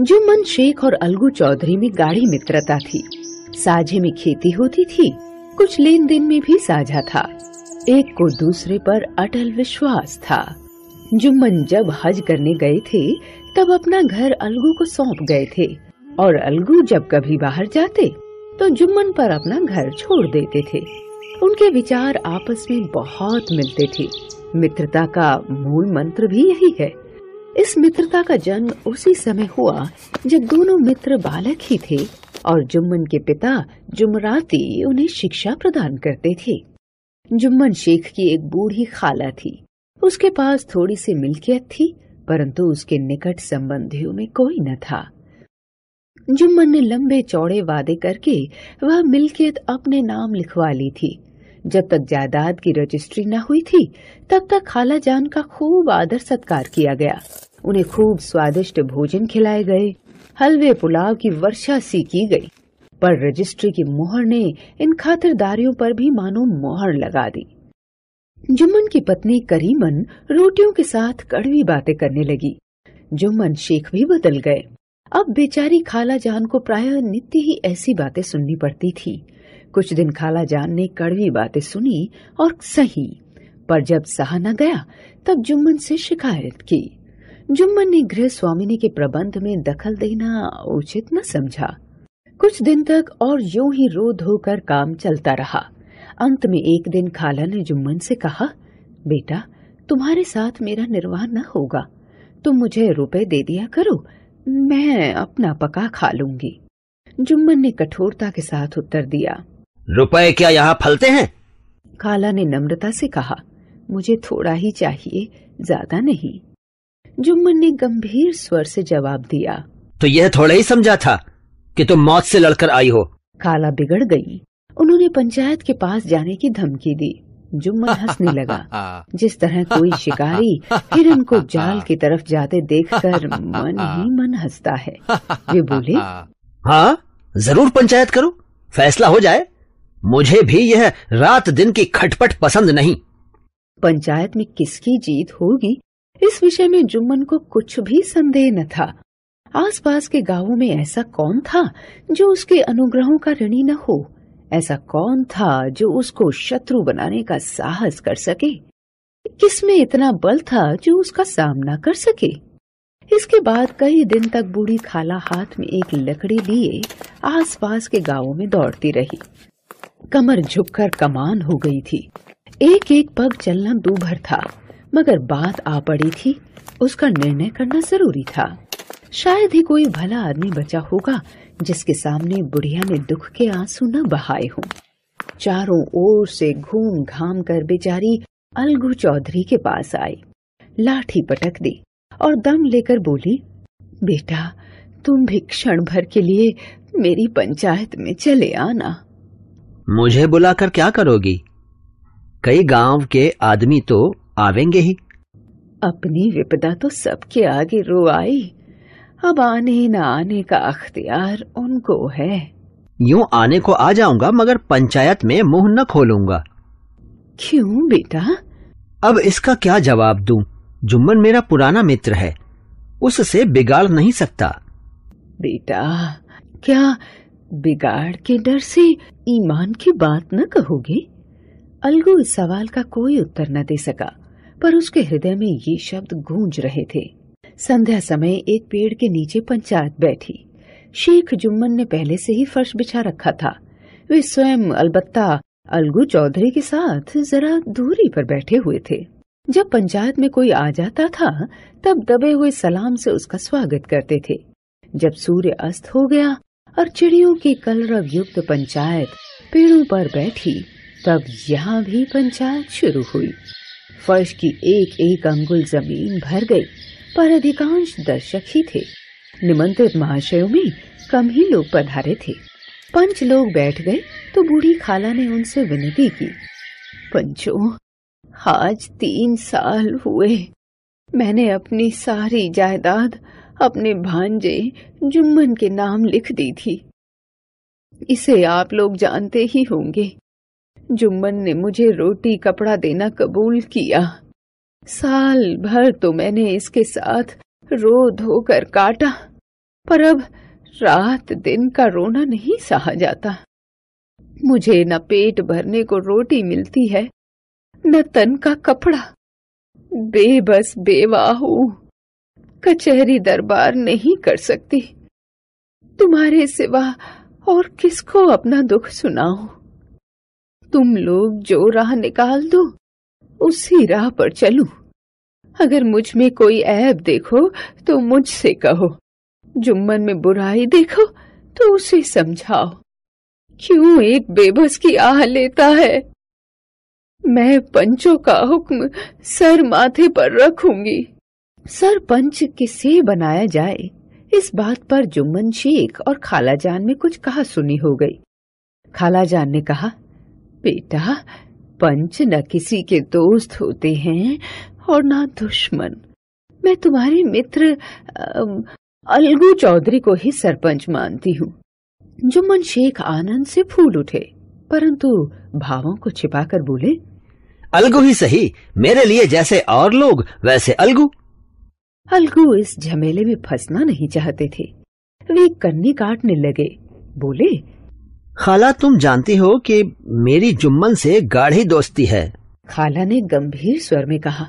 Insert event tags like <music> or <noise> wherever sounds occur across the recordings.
जुम्मन शेख और अलगू चौधरी में गाढ़ी मित्रता थी। साझे में खेती होती थी, कुछ लेन देन में भी साझा था। एक को दूसरे पर अटल विश्वास था। जुम्मन जब हज करने गए थे, तब अपना घर अलगू को सौंप गए थे। और अलगू जब कभी बाहर जाते तो जुम्मन पर अपना घर छोड़ देते थे। उनके विचार आपस में बहुत मिलते थे। मित्रता का मूल मंत्र भी यही है। इस मित्रता का जन्म उसी समय हुआ, जब दोनों मित्र बालक ही थे और जुम्मन के पिता जुमराती उन्हें शिक्षा प्रदान करते थे। जुम्मन शेख की एक बूढ़ी खाला थी। उसके पास थोड़ी सी मिल्कियत थी, परंतु उसके निकट संबंधियों में कोई न था। जुम्मन ने लंबे चौड़े वादे करके वह मिल्कियत अपने नाम लिखवा ली थी। जब तक जायदाद की रजिस्ट्री न हुई थी, तब तक खाला जान का खूब आदर सत्कार किया गया। उन्हें खूब स्वादिष्ट भोजन खिलाए गए। हलवे पुलाव की वर्षा सी की गई। पर रजिस्ट्री की मोहर ने इन खातिरदारियों पर भी मानो मोहर लगा दी। जुम्मन की पत्नी करीमन रोटियों के साथ कड़वी बातें करने लगी। जुम्मन शेख भी बदल गए। अब बेचारी खाला जान को प्राय नित्य ही ऐसी बातें सुननी पड़ती थी। कुछ दिन खाला जान ने कड़वी बातें सुनी और सही। पर जब सहा न गया, तब जुम्मन से शिकायत की। जुम्मन ने गृह स्वामिनी के प्रबंध में दखल देना उचित न समझा। कुछ दिन तक और यूँ ही रो धोकर काम चलता रहा। अंत में एक दिन खाला ने जुम्मन से कहा बेटा तुम्हारे साथ मेरा निर्वाह न होगा। तुम मुझे रुपए दे दिया करो मैं अपना पका खा लूँगी। जुम्मन ने कठोरता के साथ उत्तर दिया रुपए क्या यहाँ फलते हैं? खाला ने नम्रता से कहा मुझे थोड़ा ही चाहिए ज़्यादा नहीं। जुम्मन ने गंभीर स्वर से जवाब दिया। तो यह थोड़ा ही समझा था कि तुम मौत से लड़कर आई हो। खाला बिगड़ गई। उन्होंने पंचायत के पास जाने की धमकी दी। जुम्मन हंसने लगा। <laughs> जिस तरह कोई शिकारी हिरन को जाल की तरफ़ जाते देखकर मन ही मन हंसता है। वे बोले हाँ ज़रूर पंचायत करो। फैसला हो जाए। मुझे भी यह रात दिन की खटपट पसंद नहीं। पंचायत में किसकी जीत होगी? इस विषय में जुम्मन को कुछ भी संदेह न था। आसपास के गाँवों में ऐसा कौन था जो उसके अनुग्रहों का ऋणी न हो? ऐसा कौन था जो उसको शत्रु बनाने का साहस कर सके? किसमें इतना बल था जो उसका सामना कर सके? इसके बाद कई दिन तक बूढ़ी खाला हाथ में एक लकड़ी लिए आसपास के गाँवों में दौड़ती रही। कमर झुककर कमान हो गई थी। एक एक पग चलना दूभर था। मगर बात आ पड़ी थी, उसका निर्णय करना ज़रूरी था। शायद ही कोई भला आदमी बचा होगा, जिसके सामने बुढ़िया ने दुख के आँसू न बहाए हों। चारों ओर से घूम घाम कर बेचारी अलगू चौधरी के पास आई। लाठी पटक दी और दम लेकर बोली, बेटा, तुम भी क्षण भर के लिए मेरी पंचायत में चले आना। मुझे बुलाकर क्या करोगी? कई गाँव के आदमी तो आवेंगे ही। अपनी विपदा तो सबके आगे रो आई अब आने न आने का अख्तियार उनको है। यूँ आने को आ जाऊँगा मगर पंचायत में मुँह न खोलूँगा। क्यों बेटा? अब इसका क्या जवाब दूँ? जुम्मन मेरा पुराना मित्र है। उससे बिगाड़ नहीं सकता। बेटा क्या बिगाड़ के डर से ईमान की बात न कहोगे? अलगू इस सवाल का कोई उत्तर न दे सका। पर उसके हृदय में ये शब्द गूंज रहे थे। संध्या समय एक पेड़ के नीचे पंचायत बैठी। शेख जुम्मन ने पहले से ही फर्श बिछा रखा था। वे स्वयं अलबत्ता अलगू चौधरी के साथ जरा दूरी पर बैठे हुए थे। जब पंचायत में कोई आ जाता था, तब दबे हुए सलाम से उसका स्वागत करते थे। जब सूर्य अस्त हो गया और चिड़ियों की कलरव युक्त पंचायत पेड़ों पर बैठी, तब यहाँ भी पंचायत शुरू हुई। फर्श की एक एक अंगुल ज़मीन भर गई, पर अधिकांश दर्शक ही थे। निमंत्रित महाशयों में कम ही लोग पधारे थे। पंच लोग बैठ गए तो बूढ़ी खाला ने उनसे विनती की, पंचो, आज तीन साल हुए। मैंने अपनी सारी जायदाद, अपने भांजे, जुम्मन के नाम लिख दी थी। इसे आप लोग जानते ही होंगे। जुम्मन ने मुझे रोटी कपड़ा देना कबूल किया। साल भर तो मैंने इसके साथ रो धोकर काटा, पर अब रात दिन का रोना नहीं सहा जाता। मुझे न पेट भरने को रोटी मिलती है, न तन का कपड़ा। बेबस बेवाह हूँ कचहरी दरबार नहीं कर सकती। तुम्हारे सिवा और किसको अपना दुख सुनाओ तुम लोग जो राह निकाल दो, उसी राह पर चलूँ। अगर मुझमें कोई ऐब देखो तो मुझसे कहो। जुम्मन में बुराई देखो तो उसे समझाओ। क्यों एक बेबस की आह लेता है? मैं पंचों का हुक्म सर माथे पर रखूँगी। सरपंच किसे बनाया जाए? इस बात पर जुम्मन शेख और खालाजान में कुछ कहा सुनी हो गई। खालाजान ने कहा बेटा पंच न किसी के दोस्त होते हैं और ना दुश्मन। मैं तुम्हारे मित्र अलगू चौधरी को ही सरपंच मानती हूँ। जुम्मन शेख आनंद से फूल उठे परंतु भावों को छिपाकर बोले अलगू ही सही मेरे लिए जैसे और लोग वैसे अलगू। अलगू इस झमेले में फंसना नहीं चाहते थे। वे कन्नी काटने लगे बोले खाला तुम जानती हो कि मेरी जुम्मन से गाढ़ी दोस्ती है। खाला ने गंभीर स्वर में कहा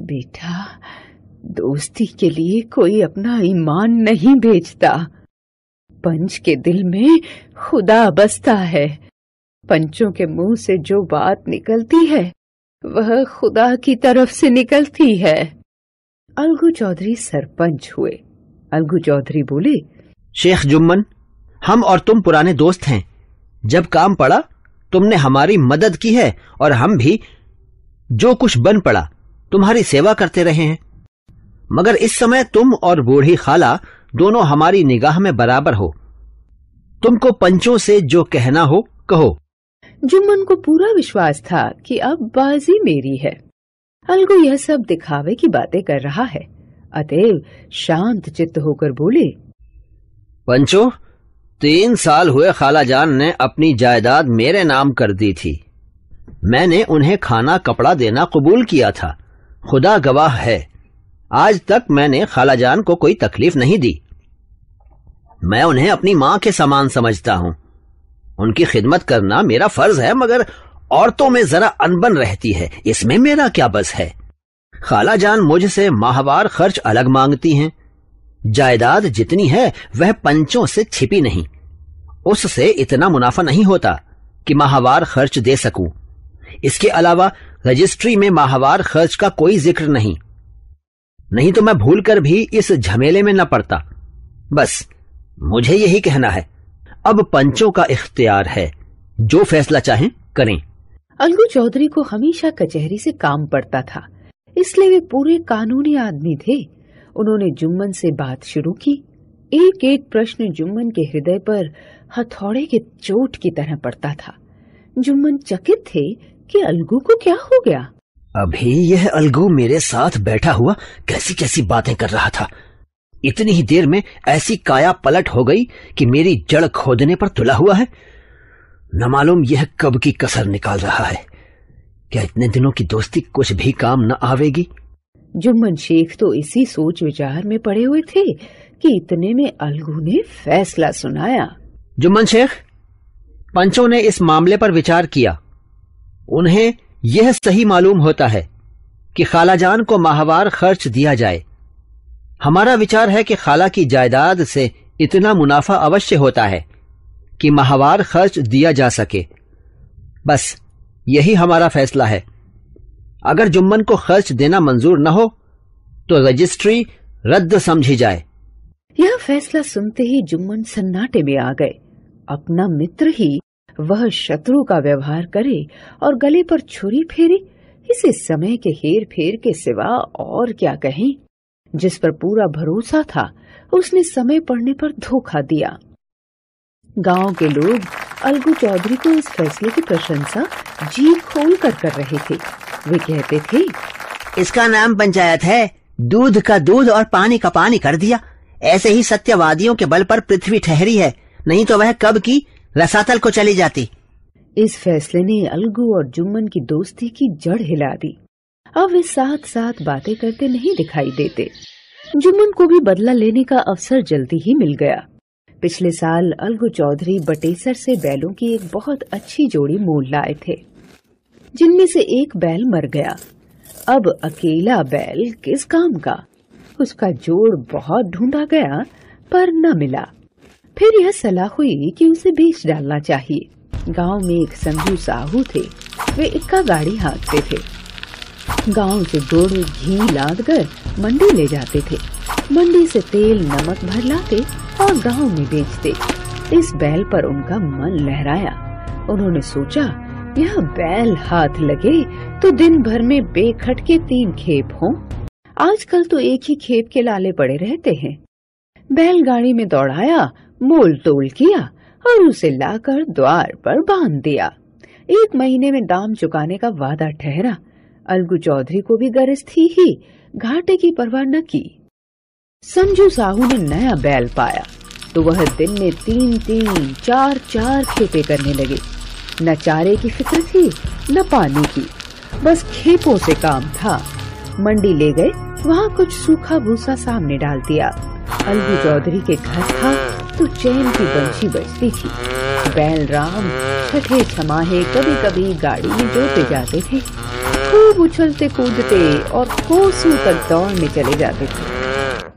बेटा दोस्ती के लिए कोई अपना ईमान नहीं बेचता पंच के दिल में खुदा बसता है। पंचों के मुँह से जो बात निकलती है वह खुदा की तरफ़ से निकलती है। अलगू चौधरी सरपंच हुए। अलगू चौधरी बोले शेख जुम्मन हम और तुम पुराने दोस्त हैं। जब काम पड़ा तुमने हमारी मदद की है और हम भी जो कुछ बन पड़ा तुम्हारी सेवा करते रहे हैं। मगर इस समय तुम और बूढ़ी खाला दोनों हमारी निगाह में बराबर हो। तुमको पंचों से जो कहना हो कहो। जुम्मन को पूरा विश्वास था कि अब बाजी मेरी है। अलगू यह सब दिखावे की बातें कर रहा है। अतएव शांत चित्त होकर बोले पंचो तीन साल हुए खाला जान ने अपनी जायदाद मेरे नाम कर दी थी। मैंने उन्हें खाना कपड़ा देना कबूल किया था। खुदा गवाह है। आज तक मैंने खाला जान को कोई तकलीफ़ नहीं दी। मैं उन्हें अपनी माँ के समान समझता हूँ। उनकी खिदमत करना मेरा फ़र्ज़ है, मगर औरतों में जरा अनबन रहती है। इसमें मेरा क्या बस है? खाला जान मुझसे माहवार खर्च अलग मांगती हैं। जायदाद जितनी है, वह पंचों से छिपी नहीं। उससे इतना मुनाफा नहीं होता कि माहवार खर्च दे सकूँ। इसके अलावा रजिस्ट्री में माहवार खर्च का कोई ज़िक्र नहीं। नहीं तो मैं भूल कर भी इस झमेले में न पड़ता। बस, मुझे यही कहना है। अब पंचों का इख्तियार है। जो फैसला चाहें, करें। अलगू चौधरी को हमेशा कचहरी से काम पड़ता था। इसलिए वे पूरे कानूनी आदमी थे। उन्होंने जुम्मन से बात शुरू की। एक एक प्रश्न जुम्मन के हृदय पर हथौड़े के चोट की तरह पड़ता था। जुम्मन चकित थे कि अलगू को क्या हो गया। अभी यह अलगू मेरे साथ बैठा हुआ कैसी कैसी बातें कर रहा था। इतनी ही देर में ऐसी काया पलट हो गई कि मेरी जड़ खोदने पर तुला हुआ है। न मालूम यह कब की कसर निकाल रहा है। क्या इतने दिनों की दोस्ती कुछ भी काम न आवेगी? जुम्मन शेख तो इसी सोच विचार में पड़े हुए थे कि इतने में अलगू ने फैसला सुनाया। जुम्मन शेख पंचों ने इस मामले पर विचार किया। उन्हें यह सही मालूम होता है कि खालाजान को माहवार खर्च दिया जाए। हमारा विचार है कि खाला की जायदाद से इतना मुनाफा अवश्य होता है कि माहवार खर्च दिया जा सके। बस यही हमारा फैसला है। अगर जुम्मन को खर्च देना मंजूर न हो तो रजिस्ट्री रद्द समझी जाए। यह फैसला सुनते ही जुम्मन सन्नाटे में आ गए। अपना मित्र ही वह शत्रु का व्यवहार करे और गले पर छुरी फेरे, इसे समय के हेर फेर के सिवा और क्या कहें। जिस पर पूरा भरोसा था, उसने समय पड़ने पर धोखा दिया। गाँव के लोग अलगू चौधरी को इस फैसले की प्रशंसा जी खोल कर कर रहे थे। वे कहते थे इसका नाम पंचायत है। दूध का दूध और पानी का पानी कर दिया। ऐसे ही सत्यवादियों के बल पर पृथ्वी ठहरी है। नहीं तो वह कब की रसातल को चली जाती। इस फैसले ने अलगू और जुम्मन की दोस्ती की जड़ हिला दी। अब वे साथ साथ बातें करते नहीं दिखाई देते। जुम्मन को भी बदला लेने का अवसर जल्दी ही मिल गया। पिछले साल अलगू चौधरी बटेसर से बैलों की एक बहुत अच्छी जोड़ी मोल लाए थे। जिनमें से एक बैल मर गया। अब अकेला बैल किस काम का? उसका जोड़ बहुत ढूंढा गया, पर न मिला। फिर यह सलाह हुई कि उसे बेच डालना चाहिए। गाँव में एक संजू साहू थे। वे इक्का गाड़ी हाँकते थे। गाँव से गुड़ घी लाद कर मंडी ले जाते थे। मंडी से तेल नमक भर लाते और गाँव में बेचते। इस बैल पर उनका मन लहराया। उन्होंने सोचा यह बैल हाथ लगे? तो दिन भर में बेखट के तीन खेप हों। आजकल तो एक ही खेप के लाले पड़े रहते हैं। बैलगाड़ी में दौड़ाया, मोल तोल किया और उसे लाकर द्वार पर बाँध दिया। एक महीने में दाम चुकाने का वादा ठहरा। अलगू चौधरी को भी गरज थी ही, घाटे की परवाह न की। संजू साहू ने नया बैल पाया तो वह दिन में तीन तीन चार चार खेपे करने लगे। न चारे की फ़िक्र थी, न पानी की। बस खेपों से काम था। मंडी ले गए, वहाँ कुछ सूखा भूसा सामने डाल दिया। अलगू चौधरी के घर था तो चैन की बंशी बजती थी। बैल राम, छठे छमाहे कभी कभी गाड़ी में जोते जाते थे। खूब उछलते कूदते और कोसों तक दौड़ने चले जाते थे।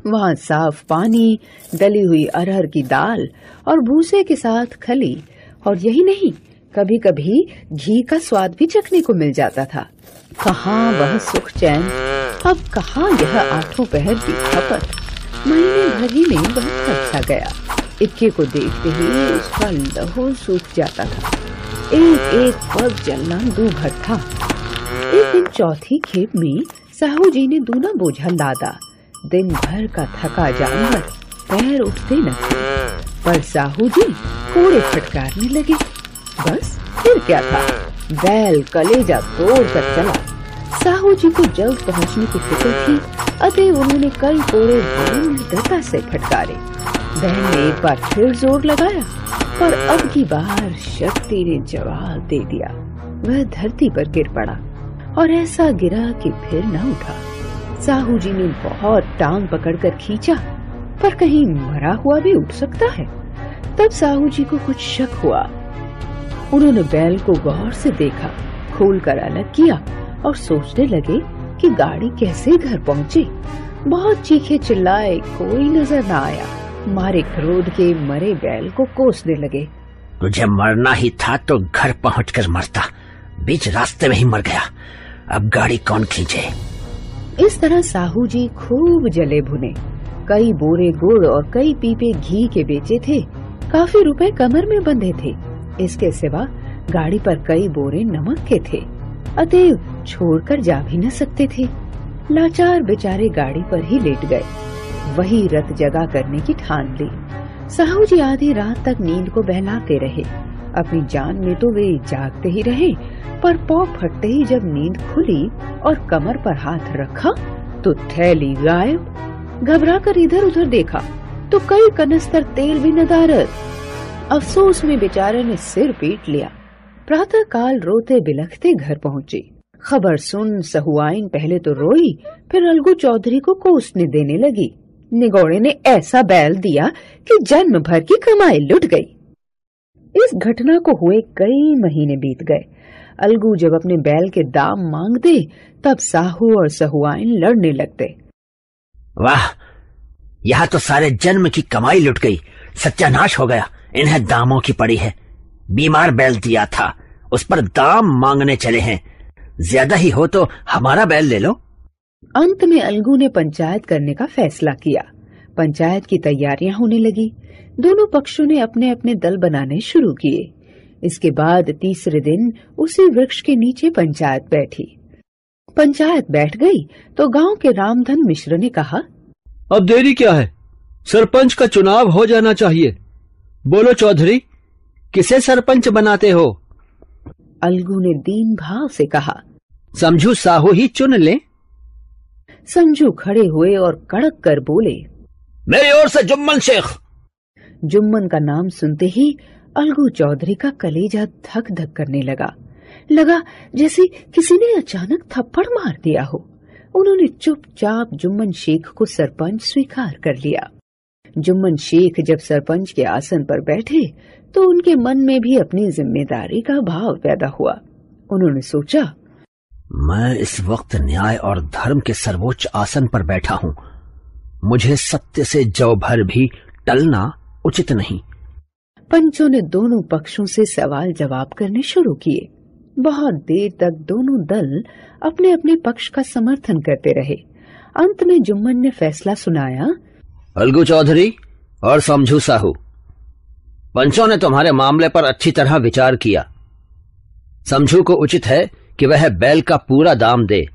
वहाँ साफ़ पानी, डली हुई अरहर की दाल और भूसे के साथ खली। और यही नहीं कभी कभी घी का स्वाद भी चखने को मिल जाता था। कहा वह सुख चैन? अब कहाँ यह आठों पहर की खपत? महीने भर ही में वह थक सा गया। इक्के को देखते ही उसका लहू सूख जाता था। एक एक पग जलना दूभर था। एक दिन चौथी खेप में साहू जी ने दूना बोझा लादा। दिन भर का थका जानवर, पैर उठते न थे। पर साहू जी कोड़े फटकारने लगे। बस, फिर क्या था? बैल कलेजा तोड़ कर चला। साहू जी को जल्द पहुँचने की फ़िक्र थी। अतः उन्होंने कई कोड़े दृढ़ता से फटकारे। बहन ने एक बार फिर ज़ोर लगाया, पर अब की बार शक्ति ने जवाब दे दिया। वह धरती पर गिर पड़ा, और ऐसा गिरा कि फिर न उठा। साहू जी ने बहुत टांग पकड़कर खींचा, पर कहीं मरा हुआ भी उठ सकता है। तब साहू जी को कुछ शक हुआ उन्होंने बैल को गौर से देखा खोल कर अलग किया और सोचने लगे कि गाड़ी कैसे घर पहुँचे। बहुत चीखे चिल्लाए कोई नज़र न आया। मारे क्रोध के मरे बैल को कोसने लगे। तुझे मरना ही था तो घर पहुंचकर मरता। बीच रास्ते में ही मर गया। अब गाड़ी कौन खींचे? इस तरह साहू जी खूब जले भुने। कई बोरे गुड़ और कई पीपे घी के बेचे थे। काफ़ी रुपए कमर में बंधे थे। इसके सिवा गाड़ी पर कई बोरे नमक के थे, अतएव छोड़कर जा भी न सकते थे। लाचार बेचारे गाड़ी पर ही लेट गए। वही रत जगा करने की ठान ली। साहू जी आधी रात तक नींद को बहलाते रहे। अपनी जान में तो वे जागते ही रहे, पर पौ फटते ही जब नींद खुली और कमर पर हाथ रखा तो थैली गायब। घबरा कर इधर उधर देखा तो कई कनस्तर तेल भी नदारत अफसोस में बेचारे ने सिर पीट लिया। प्रातः काल रोते बिलखते घर पहुँची। खबर सुन सहुआइन पहले तो रोई, फिर अलगू चौधरी को कोसने देने लगी। निगोड़े ने ऐसा बैल दिया कि जन्म भर की कमाई लुट गई। इस घटना को हुए कई महीने बीत गए। अलगू जब अपने बैल के दाम मांगते, तब साहू और सहुआइन लड़ने लगते। वाह! यहाँ तो सारे जन्म की कमाई लुट गई। सत्यानाश हो गया। इन्हें दामों की पड़ी है। बीमार बैल दिया था। उस पर दाम मांगने चले हैं। ज़्यादा ही हो तो हमारा बैल ले लो। अंत में अलगू ने पंचायत करने का फैसला किया। पंचायत की तैयारियाँ होने लगी। दोनों पक्षों ने अपने अपने दल बनाने शुरू किए। इसके बाद तीसरे दिन उसी वृक्ष के नीचे पंचायत बैठी। पंचायत बैठ गई तो गाँव के रामधन मिश्र ने कहा अब देरी क्या है? सरपंच का चुनाव हो जाना चाहिए। बोलो चौधरी किसे सरपंच बनाते हो? अलगू ने दीन भाव से कहा समझू साहू ही चुन ले। समझू खड़े हुए और कड़क कर बोले मेरी ओर से जुम्मन शेख। जुम्मन का नाम सुनते ही अलगू चौधरी का कलेजा धक धक करने लगा। लगा जैसे किसी ने अचानक थप्पड़ मार दिया हो। उन्होंने चुपचाप जुम्मन शेख को सरपंच स्वीकार कर लिया। जुम्मन शेख जब सरपंच के आसन पर बैठे तो उनके मन में भी अपनी ज़िम्मेदारी का भाव पैदा हुआ। उन्होंने सोचा मैं इस वक्त न्याय और धर्म के सर्वोच्च आसन पर बैठा हूँ। मुझे सत्य से जव भर भी टलना उचित नहीं। पंचों ने दोनों पक्षों से सवाल जवाब करने शुरू किए। बहुत देर तक दोनों दल अपने अपने पक्ष का समर्थन करते रहे। अंत में जुम्मन ने फैसला सुनाया अलगू चौधरी और समझू साहू। पंचों ने तुम्हारे मामले पर अच्छी तरह विचार किया। समझू को उचित है कि वह बैल का पूरा दाम दे।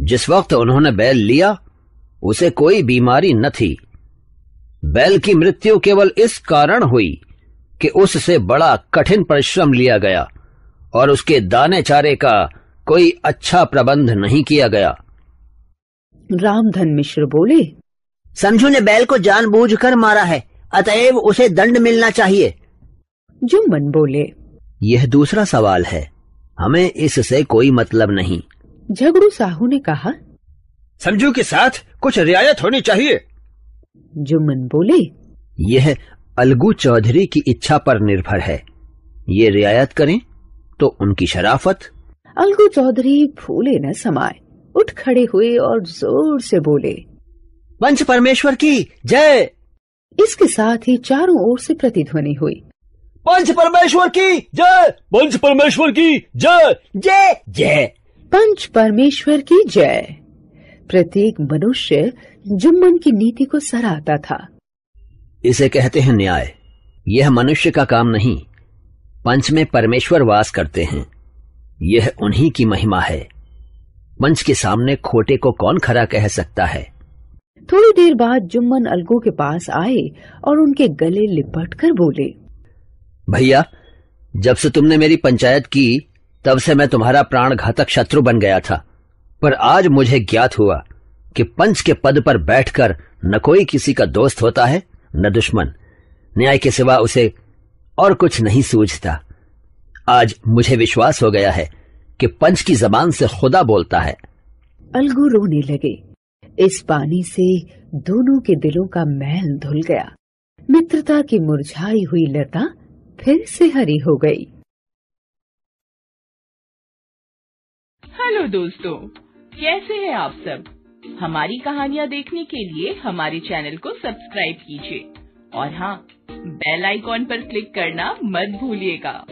जिस वक्त उन्होंने बैल लिया, उसे कोई बीमारी न थी। बैल की मृत्यु केवल इस कारण हुई कि उससे बड़ा कठिन परिश्रम लिया गया और उसके दाने चारे का कोई अच्छा प्रबंध नहीं किया गया। रामधन मिश्र बोले संजू ने बैल को जानबूझकर मारा है अतएव उसे दंड मिलना चाहिए। जुम्मन बोले यह दूसरा सवाल है। हमें इससे कोई मतलब नहीं। झगड़ू साहू ने कहा संजू के साथ कुछ रियायत होनी चाहिए। जुम्मन बोले यह अलगू चौधरी की इच्छा पर निर्भर है। ये रियायत करें तो उनकी शराफत। अलगू चौधरी फूले न समाये उठ खड़े हुए और ज़ोर से बोले पंच परमेश्वर की जय। इसके साथ ही चारों ओर से प्रतिध्वनि हुई। पंच परमेश्वर की जय। पंच परमेश्वर की जय। जय जय। पंच परमेश्वर की जय। प्रत्येक मनुष्य जुम्मन की नीति को सराहता था। इसे कहते हैं न्याय। यह मनुष्य का काम नहीं। पंच में परमेश्वर वास करते हैं। यह उन्हीं की महिमा है। पंच के सामने खोटे को कौन खरा कह सकता है? थोड़ी देर बाद जुम्मन अलगू के पास आए और उनके गले लिपट कर बोले भैया जब से तुमने मेरी पंचायत की तब से मैं तुम्हारा प्राण घातक शत्रु बन गया था। पर आज मुझे ज्ञात हुआ कि पंच के पद पर बैठकर न कोई किसी का दोस्त होता है न दुश्मन। न्याय के सिवा उसे और कुछ नहीं सूझता। आज मुझे विश्वास हो गया है कि पंच की जबान से खुदा बोलता है। अलगू रोने लगे। इस पानी से दोनों के दिलों का मैल धुल गया। मित्रता की मुरझाई हुई लता फिर से हरी हो गई। हेलो दोस्तों, कैसे हैं आप सब? हमारी कहानियाँ देखने के लिए हमारे चैनल को सब्सक्राइब कीजिए और हाँ बेल आइकॉन पर क्लिक करना मत भूलिएगा।